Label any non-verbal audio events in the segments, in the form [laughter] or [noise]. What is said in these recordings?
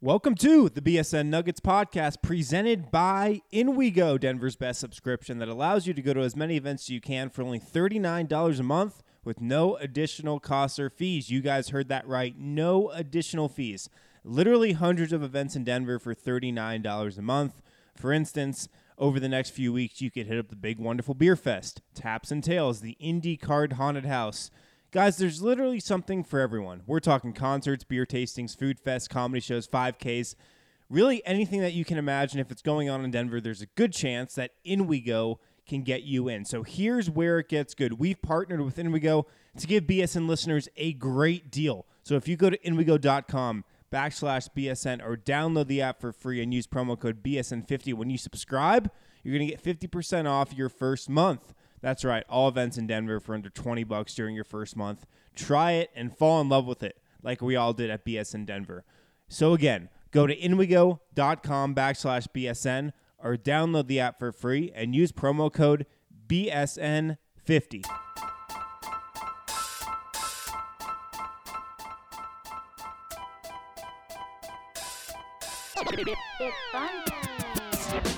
Welcome to the BSN Nuggets podcast presented by InWeGo, Denver's best subscription that allows you to go to as many events as you can for only $39 a month with no additional costs or fees. You guys heard that right. No additional fees. Literally hundreds of events in Denver for $39 a month. For instance, over the next few weeks, you could hit up the Big Wonderful Beer Fest, Taps and Tales, the Indie Card Haunted House. Guys, there's literally something for everyone. We're talking concerts, beer tastings, food fests, comedy shows, 5Ks, really anything that you can imagine. If it's going on in Denver, there's a good chance that In We Go can get you in. So here's where it gets good. We've partnered with InWeGo to give BSN listeners a great deal. So if you go to InWeGo.com backslash BSN or download the app for free and use promo code BSN50 when you subscribe, you're going to get 50% off your first month. That's right, all events in Denver for under 20 bucks during your first month. Try it and fall in love with it like we all did at BSN Denver. So again, go to inwego.com backslash BSN or download the app for free and use promo code BSN50. It's fun.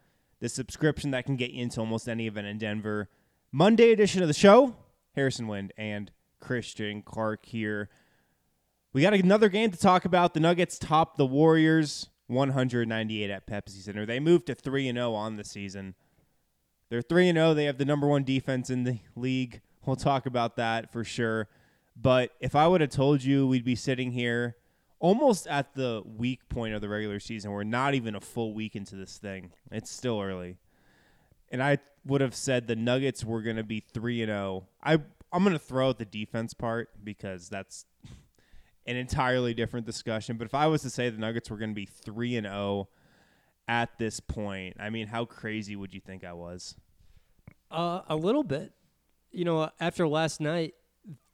the subscription that can get you into almost any event in Denver. Monday edition of the show, Harrison Wind and Christian Clark here. We got another game to talk about. The Nuggets top the Warriors 198 at Pepsi Center. They moved to 3 and 0 on the season. They're 3 and 0. They have the number 1 defense in the league. We'll talk about that for sure. But if I would have told you we'd be sitting here almost at the weak point of the regular season. We're not even a full week into this thing. It's still early. And I would have said the Nuggets were going to be 3 and 0. I I'm going to throw out the defense part because that's [laughs] an entirely different discussion, but if I was to say the Nuggets were going to be 3 and 0 at this point, I mean, how crazy would you think I was? Uh, a little bit. You know, after last night,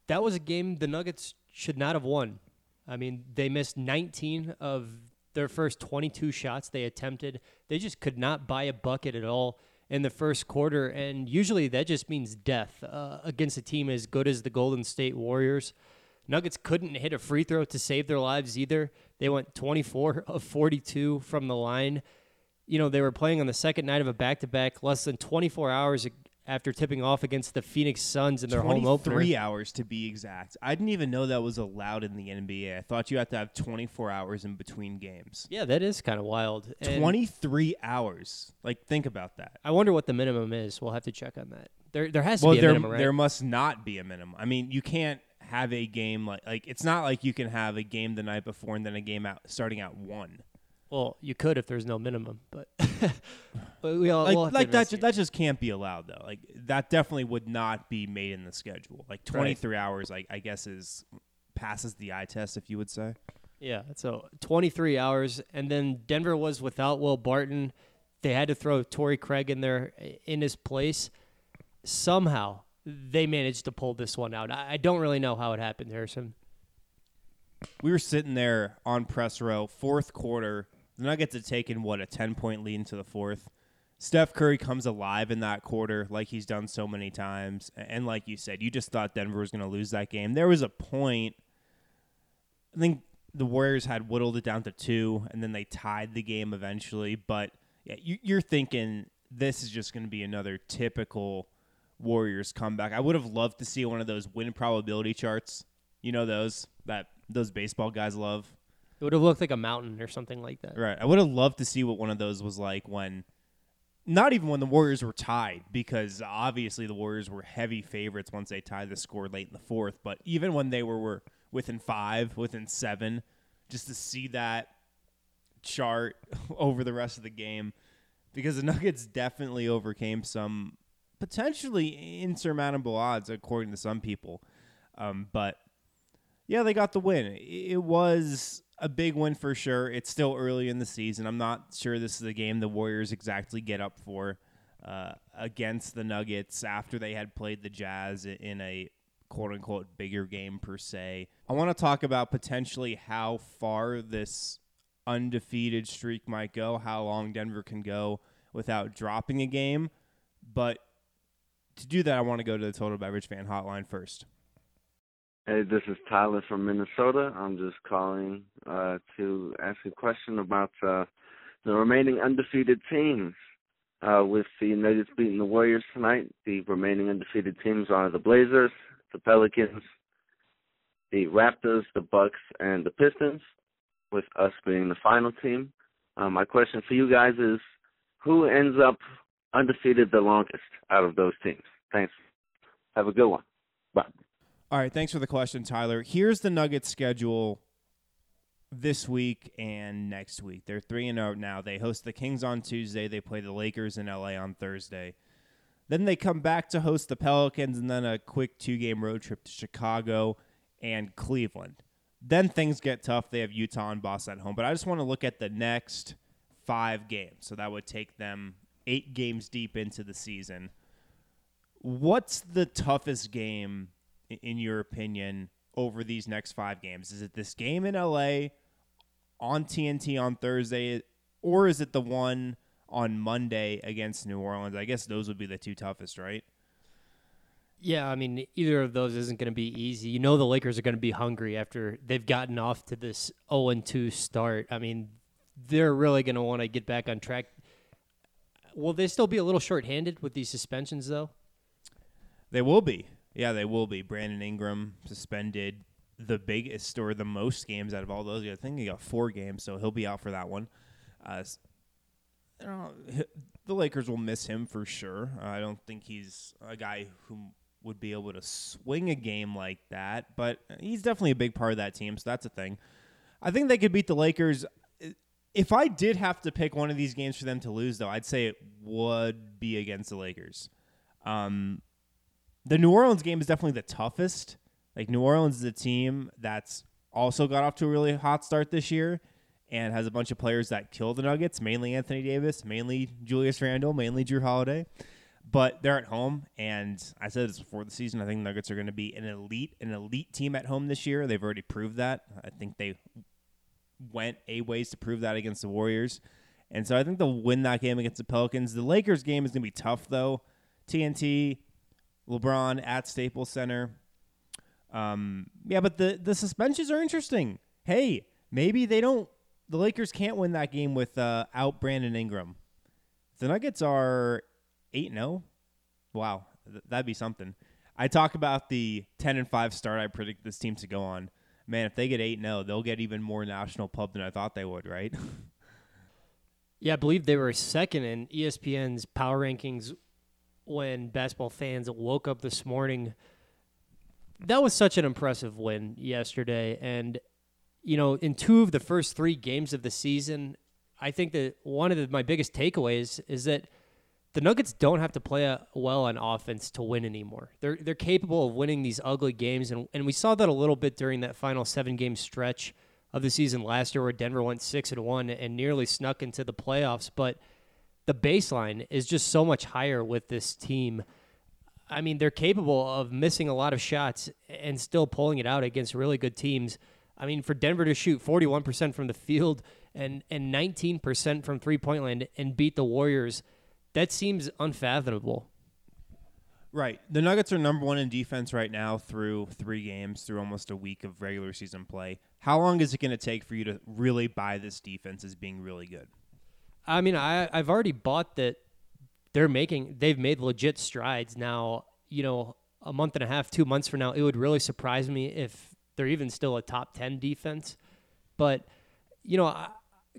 that was a game the Nuggets should not have won. I mean, they missed 19 of their first 22 shots they attempted. They just could not buy a bucket at all in the first quarter, and usually that just means death uh, against a team as good as the Golden State Warriors. Nuggets couldn't hit a free throw to save their lives either. They went 24 [laughs] of 42 from the line you know, they were playing on the second night of a back to back, less than 24 hours after tipping off against the Phoenix Suns in their home opener. Three hours to be exact. I didn't even know that was allowed in the NBA. I thought you had to have 24 hours in between games. Yeah, that is kind of wild. And 23 hours. Like, think about that. I wonder what the minimum is. We'll have to check on that. There, there has to Well, be a there, minimum, right? there must not be a minimum. I mean, you can't have a game like like it's not like you can have a game the night before and then a game out starting at one. Well, you could if there's no minimum, but, [laughs] but we all Like we'll like that ju- that just can't be allowed though. Like that definitely would not be made in the schedule. Like 23 hours, like I guess is passes the eye test if you would say. Yeah, so 23 hours, and then Denver was without Will Barton. They had to throw Torrey Craig in there in his place. Somehow they managed to pull this one out. I I don't really know how it happened, Harrison. we were sitting there on press row, fourth quarter. The Nuggets had taken what a ten point lead into the fourth. Steph Curry comes alive in that quarter, like he's done so many times. And like you said, you just thought Denver was going to lose that game. There was a point. I think the Warriors had whittled it down to two, and then they tied the game eventually. But yeah, you, you're thinking this is just going to be another typical Warriors comeback. I would have loved to see one of those win probability charts. You know those that those baseball guys love. It would have looked like a mountain or something like that. Right. I would have loved to see what one of those was like when not even when the Warriors were tied, because obviously the Warriors were heavy favorites once they tied the score late in the fourth. But even when they were were, within five, within seven, just to see that chart [laughs] over the rest of the game because the [laughs] Nuggets definitely overcame some potentially insurmountable odds, according to some people. Um, but yeah, they got the win. It was a big win for sure. It's still early in the season. I'm not sure this is a game the Warriors exactly get up for uh, against the Nuggets after they had played the Jazz in a quote unquote bigger game per se. I want to talk about potentially how far this undefeated streak might go, how long Denver can go without dropping a game. But to do that, I want to go to the Total Beverage Fan Hotline first. Hey, this is Tyler from Minnesota. I'm just calling uh, to ask a question about uh, the remaining undefeated teams. Uh, with the Nuggets beating the Warriors tonight, the remaining undefeated teams are the Blazers, the Pelicans, the Raptors, the Bucks, and the Pistons. With us being the final team, uh, my question for you guys is: Who ends up undefeated the longest out of those teams? Thanks. Have a good one. Bye. All right, thanks for the question, Tyler. Here's the Nuggets schedule this week and next week. They're 3 and 0 now. They host the Kings on Tuesday, they play the Lakers in LA on Thursday. Then they come back to host the Pelicans and then a quick two-game road trip to Chicago and Cleveland. Then things get tough. They have Utah and Boston at home, but I just want to look at the next 5 games. So that would take them 8 games deep into the season. What's the toughest game in your opinion, over these next five games? Is it this game in LA on TNT on Thursday, or is it the one on Monday against New Orleans? I guess those would be the two toughest, right? Yeah, I mean, either of those isn't going to be easy. You know, the Lakers are going to be hungry after they've gotten off to this 0 2 start. I mean, they're really going to want to get back on track. Will they still be a little short-handed with these suspensions, though? They will be. Yeah, they will be. Brandon Ingram suspended the biggest or the most games out of all those. I think he got four games, so he'll be out for that one. Uh, know, the Lakers will miss him for sure. Uh, I don't think he's a guy who would be able to swing a game like that, but he's definitely a big part of that team, so that's a thing. I think they could beat the Lakers. If I did have to pick one of these games for them to lose, though, I'd say it would be against the Lakers. Um, the New Orleans game is definitely the toughest. Like New Orleans is a team that's also got off to a really hot start this year and has a bunch of players that kill the Nuggets, mainly Anthony Davis, mainly Julius Randle, mainly Jrue Holiday. But they're at home, and I said this before the season. I think Nuggets are going to be an elite, an elite team at home this year. They've already proved that. I think they went a ways to prove that against the Warriors, and so I think they'll win that game against the Pelicans. The Lakers game is going to be tough though. TNT, LeBron at Staples Center. Um, yeah, but the the suspensions are interesting. Hey, maybe they don't. The Lakers can't win that game with uh, out Brandon Ingram. The Nuggets are eight zero. Oh? Wow, th- that'd be something. I talk about the ten and five start. I predict this team to go on. Man, if they get eight 0 they'll get even more national pub than I thought they would. Right? [laughs] yeah, I believe they were second in ESPN's power rankings when basketball fans woke up this morning. That was such an impressive win yesterday. And, you know, in two of the first three games of the season, I think that one of the, my biggest takeaways is that the Nuggets don't have to play well on offense to win anymore. They're they're capable of winning these ugly games, and and we saw that a little bit during that final seven game stretch of the season last year, where Denver went six and one and nearly snuck into the playoffs. But the baseline is just so much higher with this team. I mean, they're capable of missing a lot of shots and still pulling it out against really good teams. I mean, for Denver to shoot 41% from the field and, and 19% from three point land and beat the Warriors, that seems unfathomable. Right. The Nuggets are number one in defense right now through three games, through almost a week of regular season play. How long is it going to take for you to really buy this defense as being really good? I mean, I I've already bought that they're making they've made legit strides now. You know, a month and a half, two months from now, it would really surprise me if they're even still a top ten defense. But you know,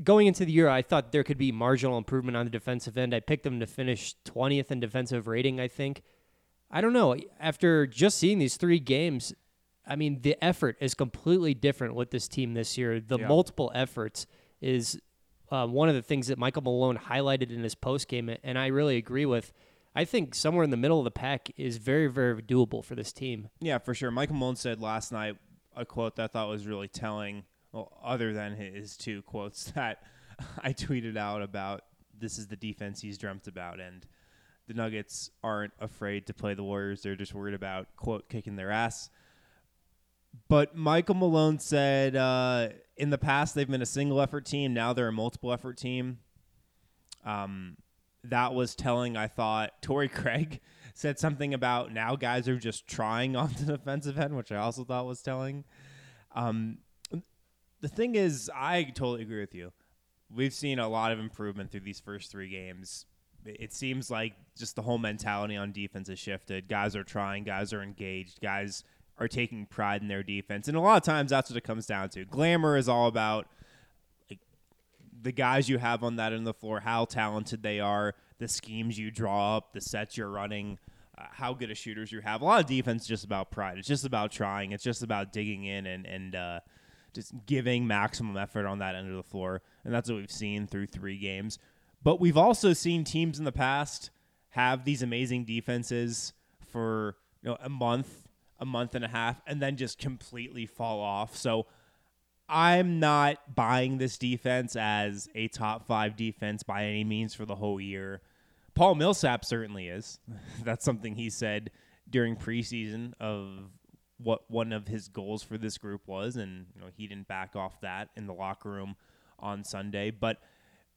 going into the year, I thought there could be marginal improvement on the defensive end. I picked them to finish twentieth in defensive rating. I think. I don't know. After just seeing these three games, I mean, the effort is completely different with this team this year. The Yeah. multiple efforts is uh, one of the things that Michael Malone highlighted in his post game, and I really agree with. I think somewhere in the middle of the pack is very, very doable for this team. Yeah, for sure. Michael Malone said last night a quote that I thought was really telling. Well, other than his two quotes [laughs] that I tweeted out about this is the defense he's dreamt about, and the Nuggets aren't afraid to play the Warriors. They're just worried about quote kicking their ass. But Michael Malone said uh, in the past they've been a single effort team. Now they're a multiple effort team. Um, that was telling. I thought [laughs] Torrey Craig said something about now guys are just trying [laughs] on the defensive end, which I also thought was telling. Um, the thing is, I totally agree with you. We've seen a lot of improvement through these first three games. It seems like just the whole mentality on defense has shifted. Guys are trying, guys are engaged, guys are taking pride in their defense. And a lot of times that's what it comes down to. Glamour is all about like the guys you have on that end of the floor, how talented they are, the schemes you draw up, the sets you're running, uh, how good of shooters you have. A lot of defense is just about pride. It's just about trying. It's just about digging in and and uh, just giving maximum effort on that end of the floor. And that's what we've seen through three games. But we've also seen teams in the past have these amazing defenses for you know a month, a month and a half, and then just completely fall off. So I'm not buying this defense as a top five defense by any means for the whole year. Paul Millsap certainly is. [laughs] That's something he said during preseason of what one of his goals for this group was, and you know he didn't back off that in the locker room on Sunday. But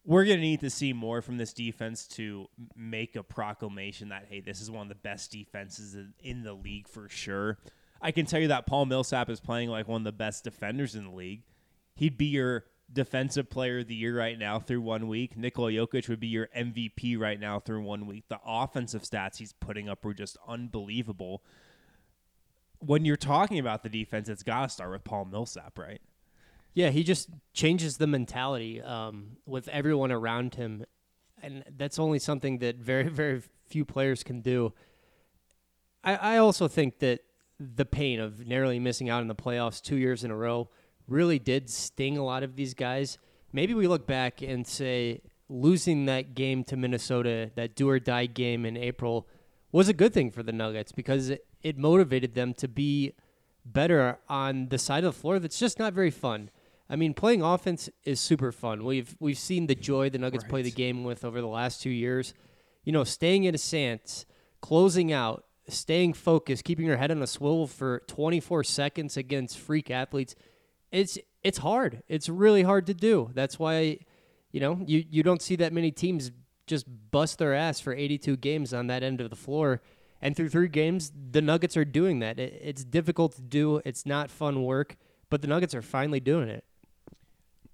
we're going to need to see more from this defense to make a proclamation that hey, this is one of the best defenses in- the league for sure. I can tell you that Paul Millsap is playing like one of the best defenders in the league. He'd be your defensive player of the year right now through one week. Nikola Jokic would be your MVP right now through one week. The offensive stats he's putting up are just unbelievable. When you're talking about the defense, it's got to start with Paul Millsap, right? Yeah, he just changes the mentality um, with everyone around him, and that's only something that very, [laughs] very few players can do. I, I also think that the pain of narrowly missing out in the playoffs two years in a row really did sting a lot of these guys. Maybe we look back and say losing that game to Minnesota, that do or die game in April, was a good thing for the Nuggets because it, it motivated them to be better on the side of the floor that's just not very fun. I mean, playing offense is super fun. We've we've seen the joy the Nuggets play the game with over the last two years. You know, staying in a stance, closing out, staying focused, keeping your head on a swivel for 24 seconds against freak athletes. It's it's hard. It's really hard to do. That's why, you know, you you don't see that many teams just bust their ass for 82 games on that end of the floor. And through three games, the Nuggets are doing that. It, it's difficult to do. It's not fun work, but the Nuggets are finally doing it.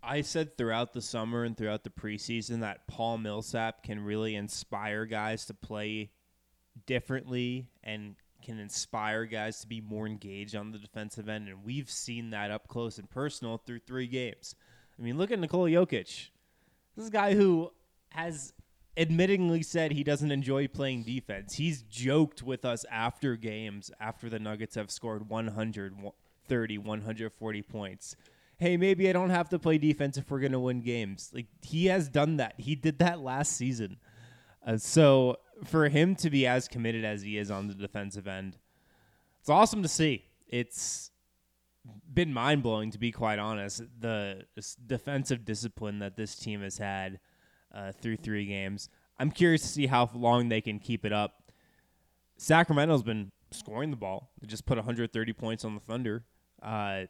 I said throughout the summer and throughout the preseason that Paul Millsap can really inspire guys to play differently and can inspire guys to be more engaged on the defensive end. And we've seen that up close and personal through three games. I mean, look at Nikola Jokic. This is a guy who has admittingly said he doesn't enjoy playing defense. He's joked with us after games, after the Nuggets have scored 130, 140 points. Hey, maybe I don't have to play defense if we're going to win games. Like, he has done that. He did that last season. Uh, so, for him to be as committed as he is on the defensive end, it's awesome to see. It's been mind blowing, to be quite honest. The defensive discipline that this team has had uh, through three games. I'm curious to see how long they can keep it up. Sacramento's been scoring the ball. They just put 130 points on the Thunder. Uh,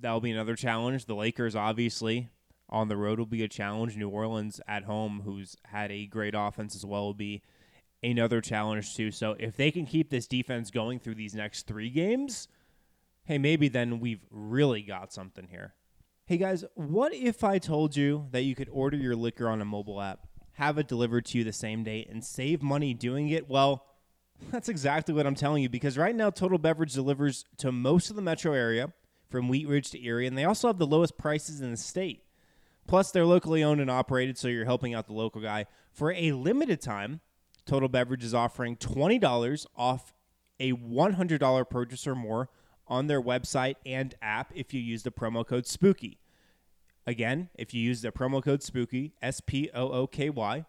that'll be another challenge. The Lakers, obviously, on the road will be a challenge. New Orleans at home, who's had a great offense as well, will be another challenge too. So if they can keep this defense going through these next three games, hey, maybe then we've really got something here. Hey guys, what if I told you that you could order your liquor on a mobile app, have it delivered to you the same day, and save money doing it? Well, [laughs] that's exactly what I'm telling you because right now Total Beverage delivers to most of the metro area from Wheat Ridge to Erie, and they also have the lowest prices in the state. Plus, they're locally owned and operated, so you're helping out the local guy. For a limited time, Total Beverage is offering $20 off a $100 purchase or more on their website and app if you use the promo code SPOOKY. Again, if you use the promo code SPOOKY, S P O O K Y,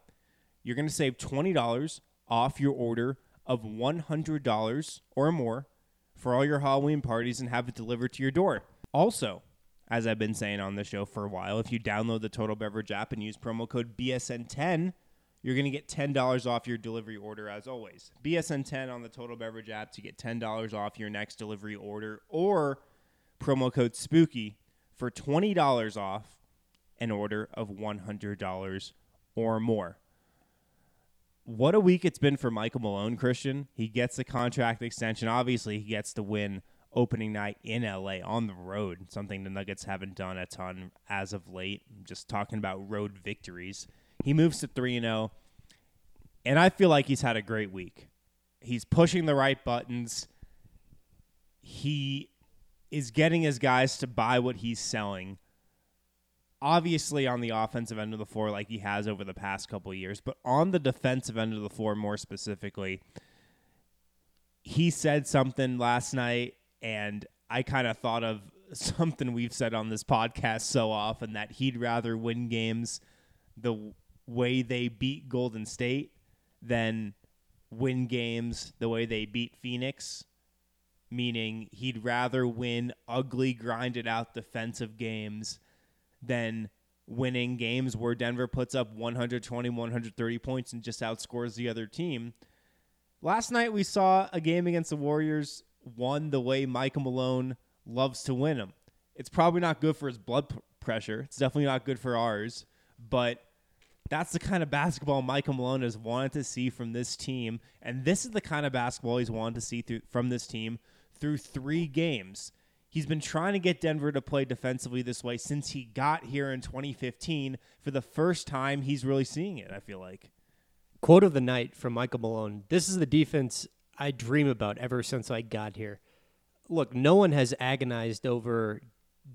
you're going to save $20 off your order of $100 or more for all your Halloween parties and have it delivered to your door. Also, as I've been saying on the show for a while, if you download the Total Beverage app and use promo code BSN10, you're going to get $10 off your delivery order as always. BSN10 on the Total Beverage app to get $10 off your next delivery order or promo code SPOOKY for $20 off an order of $100 or more. What a week it's been for Michael Malone, Christian. He gets the contract extension. Obviously, he gets to win opening night in LA on the road, something the Nuggets haven't done a ton as of late. I'm Just talking about road victories. He moves to 3 0, and I feel like he's had a great week. He's pushing the right buttons. He is getting his guys to buy what he's selling. Obviously, on the offensive end of the floor, like he has over the past couple years, but on the defensive end of the floor, more specifically, he said something last night, and I kind of thought of [laughs] something we've said on this podcast so often that he'd rather win games the way they beat Golden State than win games the way they beat Phoenix, meaning he'd rather win ugly, grinded out defensive games than winning games where Denver puts up 120, 130 points and just outscores the other team. Last night we saw a game against the Warriors won the way Michael Malone loves to win them. It's probably not good for his blood p- pressure. It's definitely not good for ours, but that's the kind of basketball Michael Malone has wanted to see from this team, and this is the kind of basketball he's wanted to see through from this team through three games. He's been trying to get Denver to play defensively this way since he got here in 2015. For the first time, he's really seeing it. I feel like. Quote of the night from Michael Malone. This is the defense I dream about ever since I got here. Look, no one has agonized over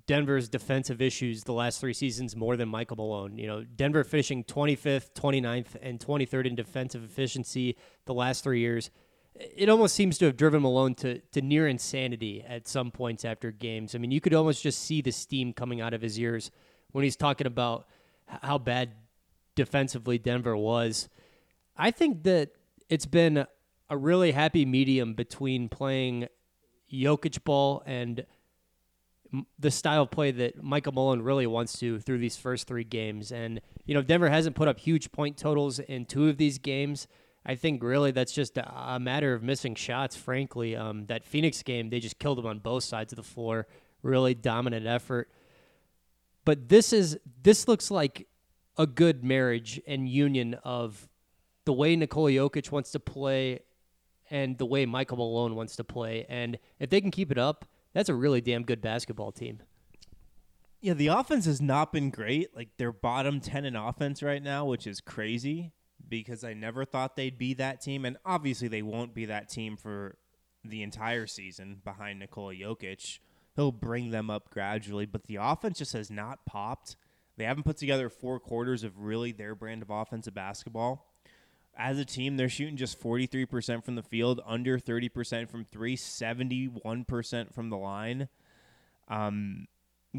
Denver's defensive issues the last three seasons more than Michael Malone. You know, Denver finishing 25th, 29th, and 23rd in defensive efficiency the last three years. It almost seems to have driven Malone to, to near insanity at some points after games. I mean, you could almost just see the steam coming out of his ears when he's talking about how bad defensively Denver was. I think that it's been a really happy medium between playing Jokic ball and the style of play that Michael Malone really wants to through these first three games. And, you know, Denver hasn't put up huge point totals in two of these games. I think really that's just a, matter of missing shots, frankly. Um, that Phoenix game, they just killed them on both sides of the floor. Really dominant effort. But this is this looks like a good marriage and union of the way Nikola Jokic wants to play and the way Michael Malone wants to play. And if they can keep it up, that's a really damn good basketball team. Yeah, the offense has not been great. Like they're bottom 10 in offense right now, which is crazy because I never thought they'd be that team. And obviously, they won't be that team for the entire season behind Nikola Jokic. He'll bring them up gradually, but the offense just has not popped. They haven't put together four quarters of really their brand of offensive basketball. As a team, they're shooting just 43% from the field, under 30% from three, 71% from the line. Um,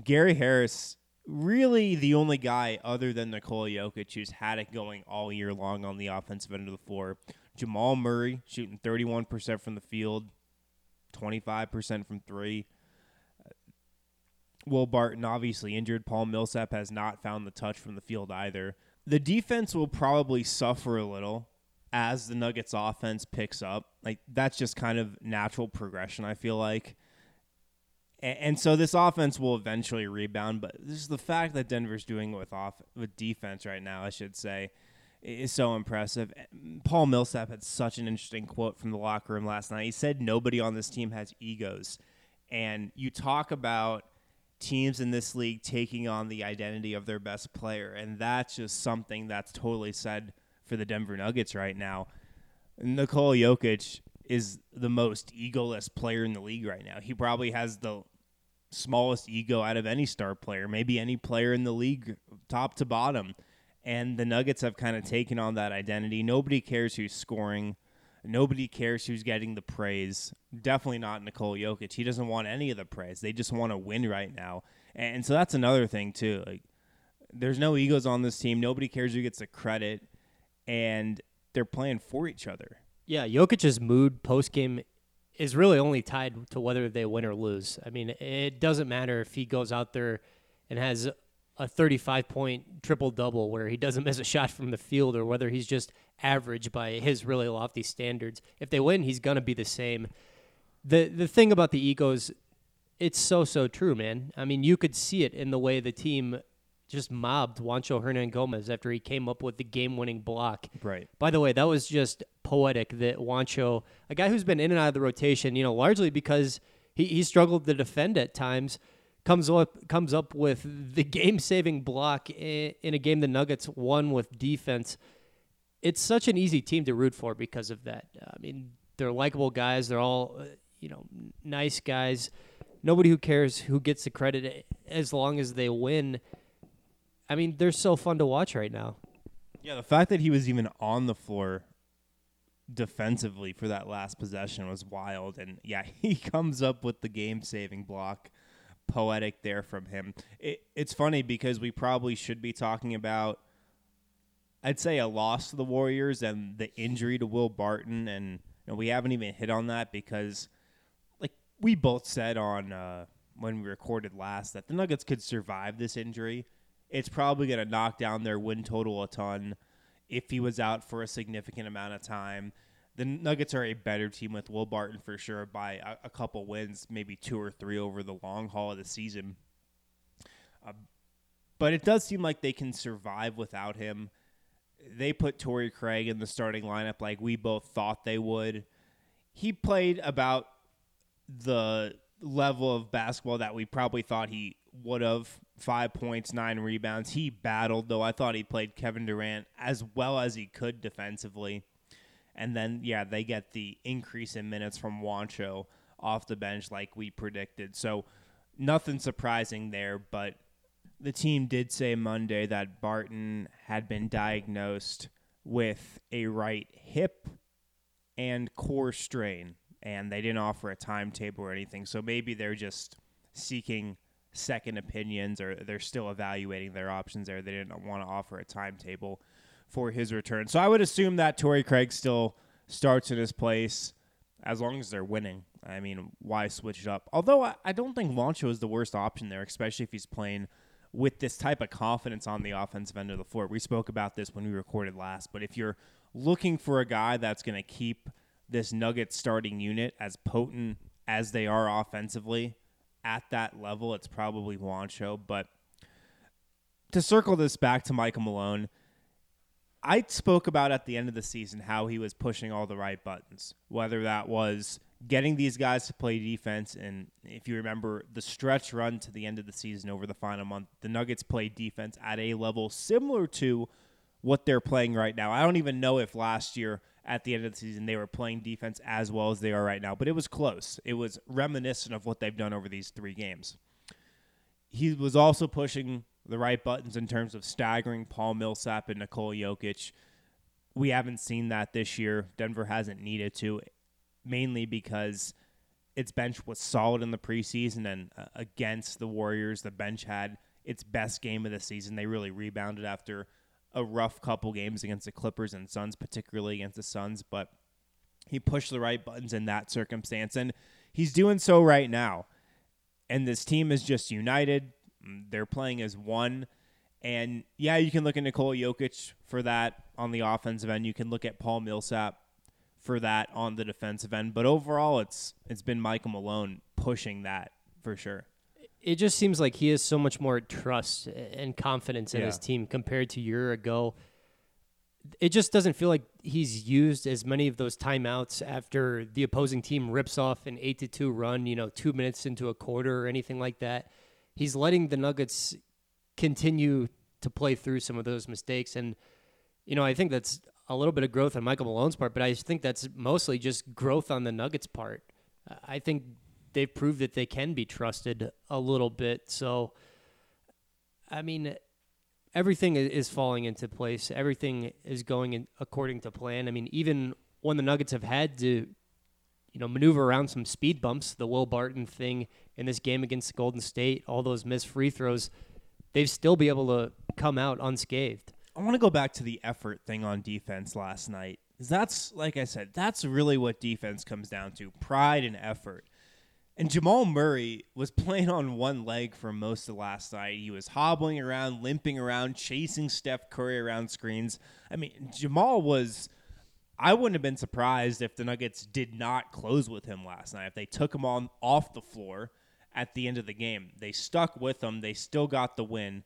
Gary Harris, really the only guy other than Nikola Jokic who's had it going all year long on the offensive end of the floor. Jamal Murray shooting 31% from the field, 25% from three. Uh, will Barton obviously injured. Paul Millsap has not found the touch from the field either. The defense will probably suffer a little as the Nuggets offense picks up. Like that's just kind of natural progression, I feel like. And, and so this offense will eventually rebound, but this is the fact that Denver's doing with off with defense right now, I should say, is so impressive. Paul Millsap had such an interesting quote from the locker room last night. He said nobody on this team has egos. And you talk about teams in this league taking on the identity of their best player, and that's just something that's totally said for the Denver Nuggets right now. Nikola Jokic is the most egoless player in the league right now. He probably has the smallest ego out of any star player, maybe any player in the league, top to bottom. And the Nuggets have kind of taken on that identity. Nobody cares who's scoring. Nobody cares who's getting the praise. Definitely not Nikola Jokic. He doesn't want any of the praise. They just want to win right now. And so that's another thing too. Like there's no egos on this team. Nobody cares who gets the credit and they're playing for each other. Yeah, Jokic's mood post game is really only tied to whether they win or lose. I mean, it doesn't matter if he goes out there and has a 35 point triple double where he doesn't [laughs] miss a shot from the field or whether he's just average by his really lofty standards. If they win, he's going to be the same. The the thing about the egos it's so so true, man. I mean, you could see it in the way the team just mobbed Juancho Hernangomez after he came up with the game-winning block. Right. By the way, that was just poetic that Juancho, a guy who's been in and out of the rotation, you know, largely because he, he struggled to defend at times, comes up comes up with the [laughs] game-saving block in, in a game the Nuggets won with defense. It's such an easy team to root for because of that. I mean, they're likable guys. They're all, uh, you know, nice guys. Nobody who cares who gets the credit as long as they win. I mean, they're so fun to watch right now. Yeah, the fact that he was even on the floor defensively for that last possession was wild. And yeah, [laughs] he comes up with the game saving block. Poetic there from him. It, it's funny because we probably should be talking about, I'd say, a loss to the Warriors and the injury to Will Barton. And you know, we haven't even hit on that because, like, we both said on uh, when we recorded last that the Nuggets could survive this injury it's probably going to knock down their win total a ton if he was out for a significant amount of time. The Nuggets are a better team with Will Barton for sure by a, a couple wins, maybe two or three over the long haul of the season. Uh, but it does seem like they can survive without him. They put Torrey Craig in the starting lineup like we both thought they would. He played about the level of basketball that we probably thought he would have five points, nine rebounds. He battled, though I thought he played Kevin Durant as well as he could defensively. And then, yeah, they get the increase in minutes from Juancho off the bench like we predicted. So nothing surprising there, but the team did say Monday that Barton had been diagnosed with a right hip and core strain, and they didn't offer a timetable or anything. So maybe they're just seeking second opinions or they're still evaluating their options there. They didn't want to offer a timetable for his return. So I would assume that Torrey Craig still starts in his place as long as they're winning. I mean, why switch it up? Although I, don't think Juancho is the worst option there, especially if he's playing with this type of confidence on the offensive end of the floor. We spoke about this when we recorded last, but if you're looking for a guy that's going to keep this Nugget starting unit as potent as they are offensively, at that level, it's probably Juancho. But to circle this back to Michael Malone, I spoke about at the end of the season how he was pushing all the right buttons, whether that was getting these guys to play defense. And if you remember the stretch run to the end of the season over the final month, the Nuggets played defense at a level similar to what they're playing right now. I don't even know if last year at the end of the season they were playing defense as well as they are right now, but it was close. It was reminiscent of what they've done over these three games. He was also pushing the right buttons in terms of staggering Paul Millsap and Nikola Jokic. We haven't seen that this year. Denver hasn't needed to, mainly because its bench was solid in the preseason and uh, against the Warriors, the bench had its best game of the season. They really rebounded after a rough couple games against the Clippers and Suns, particularly against the Suns, but he pushed the right buttons in that circumstance, and he's doing so right now. And this team is just united. Mm, they're playing as one. And yeah, you can look at Nikola Jokic for that on the offensive end. You can look at Paul Millsap for that on the defensive end. But overall, it's it's been Michael Malone pushing that for sure it just seems like he has so much more trust and confidence in yeah. his team compared to year ago. It just doesn't feel like he's used as many of those timeouts after the opposing team rips off an eight to two run, you know, two minutes into a quarter or anything like that. He's letting the Nuggets continue to play through some of those mistakes. And, you know, I think that's a little bit of growth on Michael Malone's part, but I think that's mostly just growth on the Nuggets' part. I think they've proved that they can be trusted a little bit. So, I mean, everything is falling into place. Everything is going in according to plan. I mean, even when the Nuggets have had to, you know, maneuver around some speed bumps, the Will Barton thing in this game against Golden State, all those missed free throws, they've still be able to come out unscathed. I want to go back to the effort thing on defense last night. That's like I said, that's really what defense comes down to: pride and effort. And Jamal Murray was playing on one leg for most of last night. He was hobbling around, limping around, chasing Steph Curry around screens. I mean, Jamal was. I wouldn't have been surprised if the Nuggets did not close with him last night. If they took him on off the floor at the end of the game, they stuck with him. They still got the win.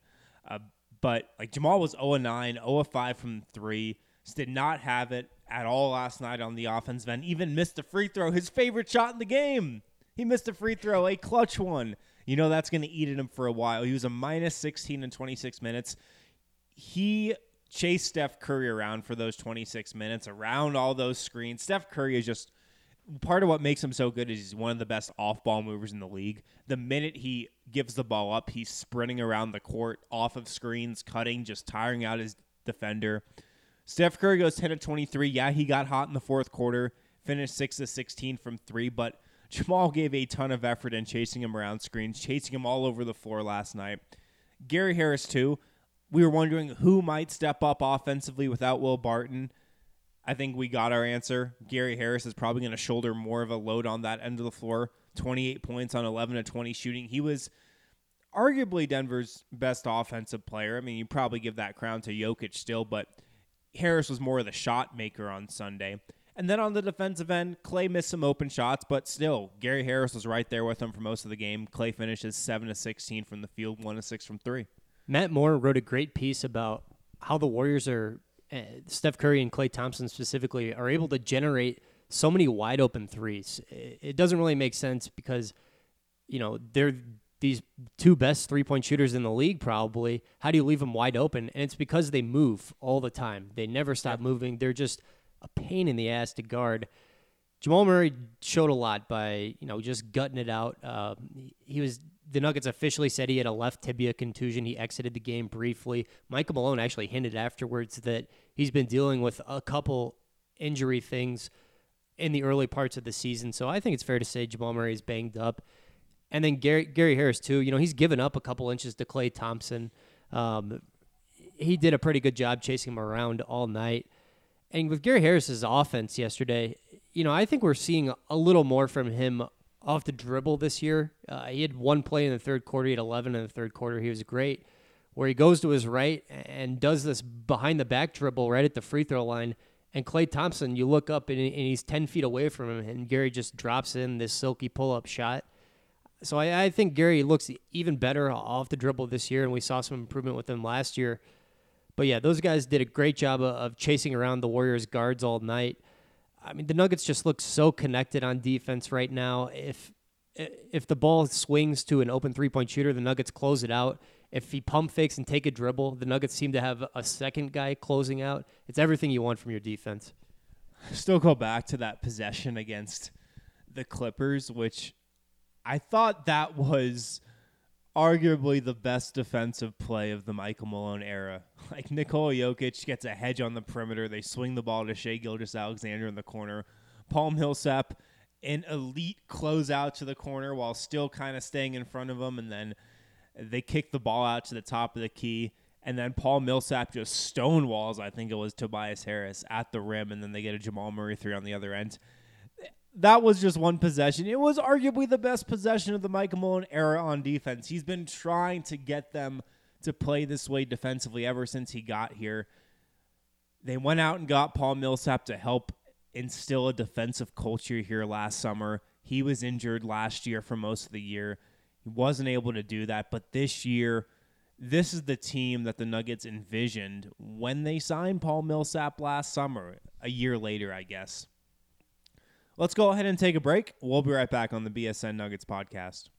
Uh, but like Jamal was 0 9, 0 5 from three. Just did not have it at all last night on the offense. end. Even missed a free throw, his favorite shot in the game. He missed a free throw, a clutch one. You know that's going to eat at him for a while. He was a minus 16 in 26 minutes. He chased Steph Curry around for those 26 minutes, around all those screens. Steph Curry is just part of what makes him so good is he's one of the best off-ball movers in the league. The minute he gives the ball up, he's sprinting around the court, off of screens, cutting, just tiring out his defender. Steph Curry goes 10 of 23. Yeah, he got hot in the fourth quarter, finished 6 of 16 from 3, but Jamal gave a ton of effort in chasing him around screens, chasing him all over the floor last night. Gary Harris too. We were wondering who might step up offensively without Will Barton. I think we got our answer. Gary Harris is probably going to shoulder more of a load on that end of the floor. 28 points on 11 to 20 shooting. He was arguably Denver's best offensive player. I mean, you probably give that crown to Jokic still, but Harris was more of the shot maker on Sunday. And then on the defensive end, Klay missed some open shots, but still, Gary Harris was right there with him for most of the game. Klay finishes 7 to 16 from the field, 1 to 6 from 3. Matt Moore wrote a great piece about how the Warriors are, uh, Steph Curry and Klay Thompson specifically, are able to generate so many wide open threes. It it doesn't really make sense because, you know, they're these two best three point shooters in the league, probably. How do you leave them wide open? And it's because they move all the time. They never stop moving. They're just a pain in the ass to guard. Jamal Murray showed a lot by you know just gutting it out. Uh, he was the Nuggets officially said he had a left tibia contusion. He exited the game briefly. Michael Malone actually hinted afterwards that he's been dealing with a couple injury things in the early parts of the season. So I think it's fair to say Jamal Murray is banged up. And then Gary Gary Harris too. You know he's given up a couple inches to Klay Thompson. Um, he did a pretty good job chasing him around all night. And with Gary Harris's offense yesterday, you know, I think we're seeing a little more from him off the dribble this year. Uh, he had one play in the third quarter, he had 11 in the third quarter. He was great, where he goes to his right and does this behind the back dribble right at the free throw line. And Klay Thompson, you look up and, and he's 10 feet away from him, and Gary just drops in this silky pull up shot. So I, I think Gary looks even better off the dribble this year, and we saw some improvement with him last year. But yeah, those guys did a great job of, chasing around the Warriors guards all night. I mean, the Nuggets just look so connected on defense right now. If if the ball swings to an open three point shooter, the Nuggets close it out. If he pump fakes and take a dribble, the Nuggets seem to have a second guy closing out. It's everything you want from your defense. Still go back to that possession against the Clippers, which I thought that was arguably the best defensive play of the Michael Malone era. [laughs] Like Nikola Jokic gets a hedge on the perimeter. They swing the ball to Shai Gilgeous-Alexander in the corner. Paul Millsap, an elite closeout to the corner while still kind of staying in front of him. And then they kick the ball out to the top of the key. And then Paul Millsap just stonewalls, I think it was Tobias Harris at the rim. And then they get a Jamal Murray three on the other end that was just one possession. It was arguably the best possession of the Michael Malone era on defense. He's been trying to get them to play this way defensively ever since he got here. They went out and got Paul Millsap to help instill a defensive culture here last summer. He was injured last year for most of the year. He wasn't able to do that, but this year, this is the team that the Nuggets envisioned when they signed Paul Millsap last summer, a year later, I guess. Let's go ahead and take a break. We'll be right back on the BSN Nuggets podcast.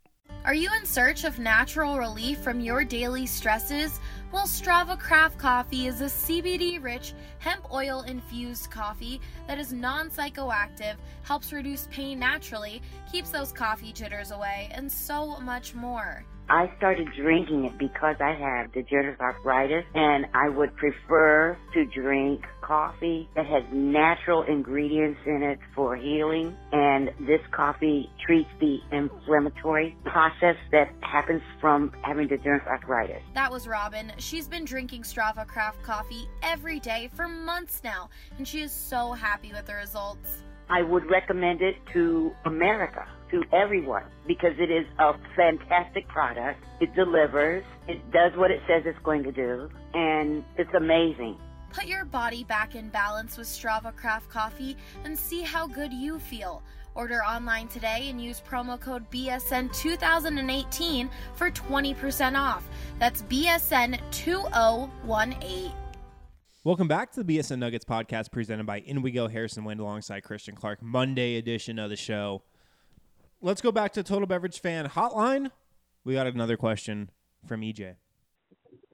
Are you in search of natural relief from your daily stresses? Well, Strava Craft Coffee is a CBD rich, hemp oil infused coffee that is non psychoactive, helps reduce pain naturally, keeps those coffee jitters away, and so much more. I started drinking it because I have degenerative arthritis and I would prefer to drink coffee that has natural ingredients in it for healing and this coffee treats the inflammatory process that happens from having degenerative arthritis. That was Robin. She's been drinking Strava Craft coffee every day for months now and she is so happy with the results. I would recommend it to America, to everyone, because it is a fantastic product. It delivers, it does what it says it's going to do, and it's amazing. Put your body back in balance with Strava Craft Coffee and see how good you feel. Order online today and use promo code BSN2018 for 20% off. That's BSN2018. Welcome back to the BSN Nuggets podcast presented by In We Go Harrison Wind alongside Christian Clark, Monday edition of the show. Let's go back to Total Beverage Fan Hotline. We got another question from EJ.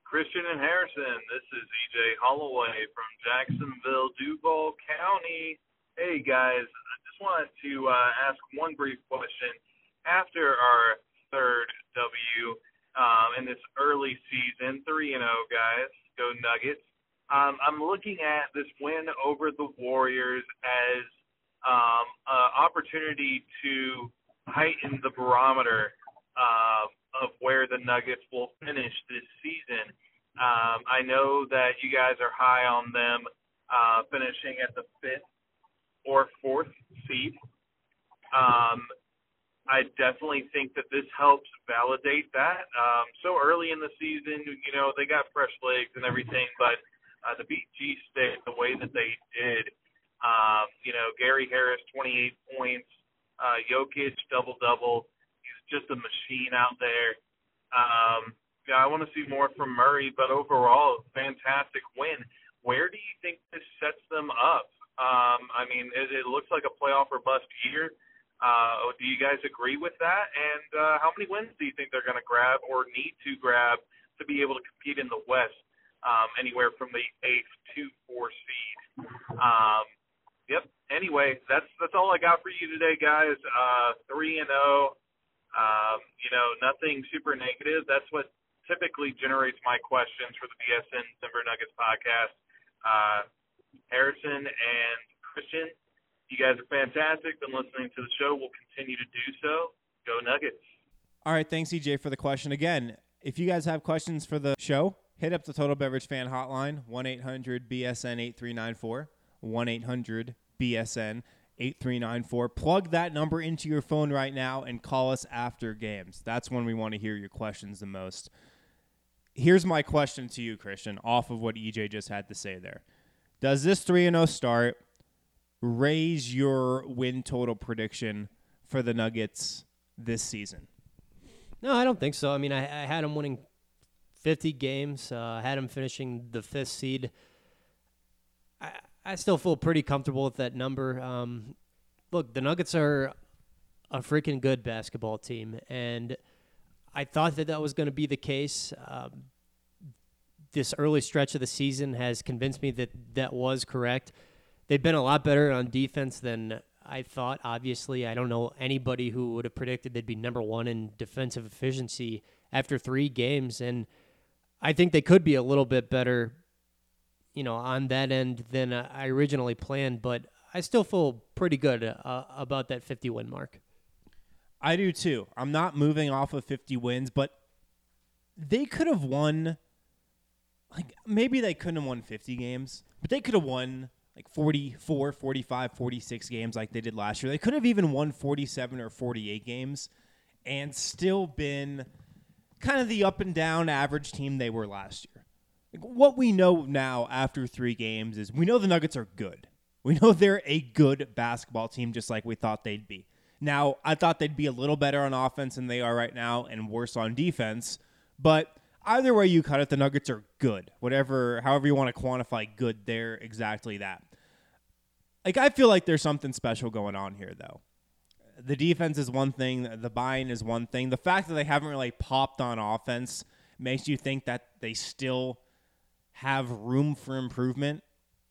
Christian and Harrison, this is EJ Holloway from Jacksonville, Duval County. Hey guys, I just wanted to uh, ask one brief question. After our third W um, in this early season, 3 and 0, guys, go Nuggets. Um, I'm looking at this win over the Warriors as um, an opportunity to heighten the barometer uh, of where the Nuggets will finish this season. Um, I know that you guys are high on them uh, finishing at the fifth or fourth seed. Um, I definitely think that this helps validate that. Um, so early in the season, you know, they got fresh legs and everything, but uh, to beat G State the way that they did, um, you know, Gary Harris 28 points, uh, Jokic double double. He's just a machine out there. Um, yeah, I want to see more from Murray, but overall, fantastic win. Where do you think this sets them up? Um, I mean, it, it looks like a playoff or bust year. Uh, do you guys agree with that? And uh, how many wins do you think they're going to grab or need to grab to be able to compete in the West? Um, anywhere from the eighth to four seed. Um, yep. Anyway, that's that's all I got for you today, guys. Uh, three and zero. Um, you know, nothing super negative. That's what typically generates my questions for the BSN Denver Nuggets podcast. Uh, Harrison and Christian, you guys are fantastic. Been listening to the show. We'll continue to do so. Go Nuggets. All right, thanks EJ for the question. Again, if you guys have questions for the show, hit up the Total Beverage Fan Hotline, 1 800 BSN 8394. 1 800 BSN 8394. Plug that number into your phone right now and call us after games. That's when we want to hear your questions the most. Here's my question to you, Christian, off of what EJ just had to say there. Does this 3 0 start raise your win total prediction for the Nuggets this season? No, I don't think so. I mean, I, I had them winning 50 games. Uh, had them finishing the fifth seed. I, I still feel pretty comfortable with that number. Um, look, the Nuggets are a freaking good basketball team, and I thought that that was going to be the case. Um, this early stretch of the season has convinced me that that was correct. They've been a lot better on defense than I thought. Obviously, I don't know anybody who would have predicted they'd be number one in defensive efficiency after three games, and I think they could be a little bit better, you know, on that end than I originally planned. But I still feel pretty good uh, about that 50 win mark. I do too. I'm not moving off of 50 wins, but they could have won. Like maybe they couldn't have won 50 games, but they could have won like 44, 45, 46 games like they did last year. They could have even won 47 or 48 games and still been kind of the up and down average team they were last year. What we know now after three games is we know the Nuggets are good. We know they're a good basketball team, just like we thought they'd be. Now, I thought they'd be a little better on offense than they are right now and worse on defense, but either way you cut it, the Nuggets are good. Whatever, however you want to quantify good, they're exactly that. Like, I feel like there's something special going on here, though the defense is one thing, the buying is one thing. The fact that they haven't really popped on offense makes you think that they still have room for improvement,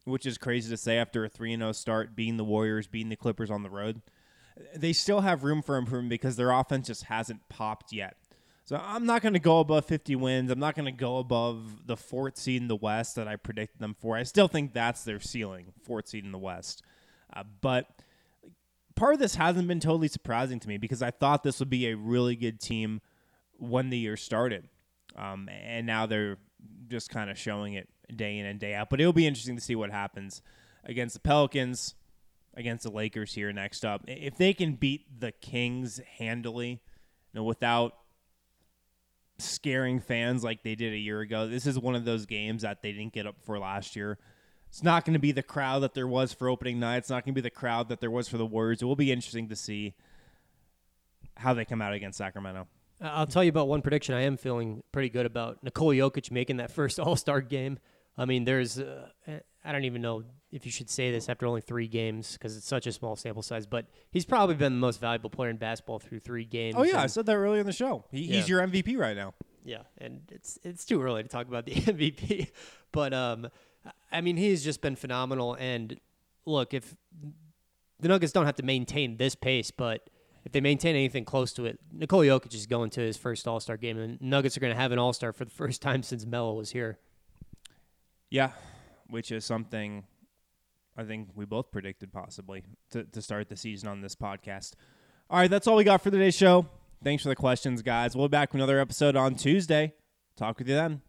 which is crazy to say after a 3 0 start, beating the Warriors, beating the Clippers on the road. They still have room for improvement because their offense just hasn't popped yet. So I'm not going to go above 50 wins. I'm not going to go above the fourth seed in the West that I predicted them for. I still think that's their ceiling, fourth seed in the West. Uh, but part of this hasn't been totally surprising to me because I thought this would be a really good team when the year started. Um, and now they're just kind of showing it day in and day out. But it'll be interesting to see what happens against the Pelicans, against the Lakers here next up. If they can beat the Kings handily, you know, without scaring fans like they did a year ago, this is one of those games that they didn't get up for last year. It's not going to be the crowd that there was for opening night. It's not going to be the crowd that there was for the Warriors. It will be interesting to see how they come out against Sacramento. I'll tell you about one prediction I am feeling pretty good about. Nikola Jokic making that [laughs] first All Star game. I mean, there's, uh, I don't even know if you should say this after only three games because it's such a small sample size, but he's probably been the most valuable player in basketball through three games. Oh, yeah. and- I said that earlier in the show. He, Yeah. He's your MVP right now. Yeah, and it's it's too early to talk about the [laughs] MVP, [laughs] but um, I mean he's just been phenomenal. And look, if the Nuggets don't have to maintain this pace, but if they maintain anything close to it, Nikola Jokic is going to his first All Star game, and Nuggets are going to have an All Star for the [laughs] first time since Melo was here. Yeah, which is something I think we both predicted possibly to, to start the season on this podcast. All right, that's all we got for today's show. Thanks for the questions, guys. We'll be back with another episode on Tuesday. Talk with you then.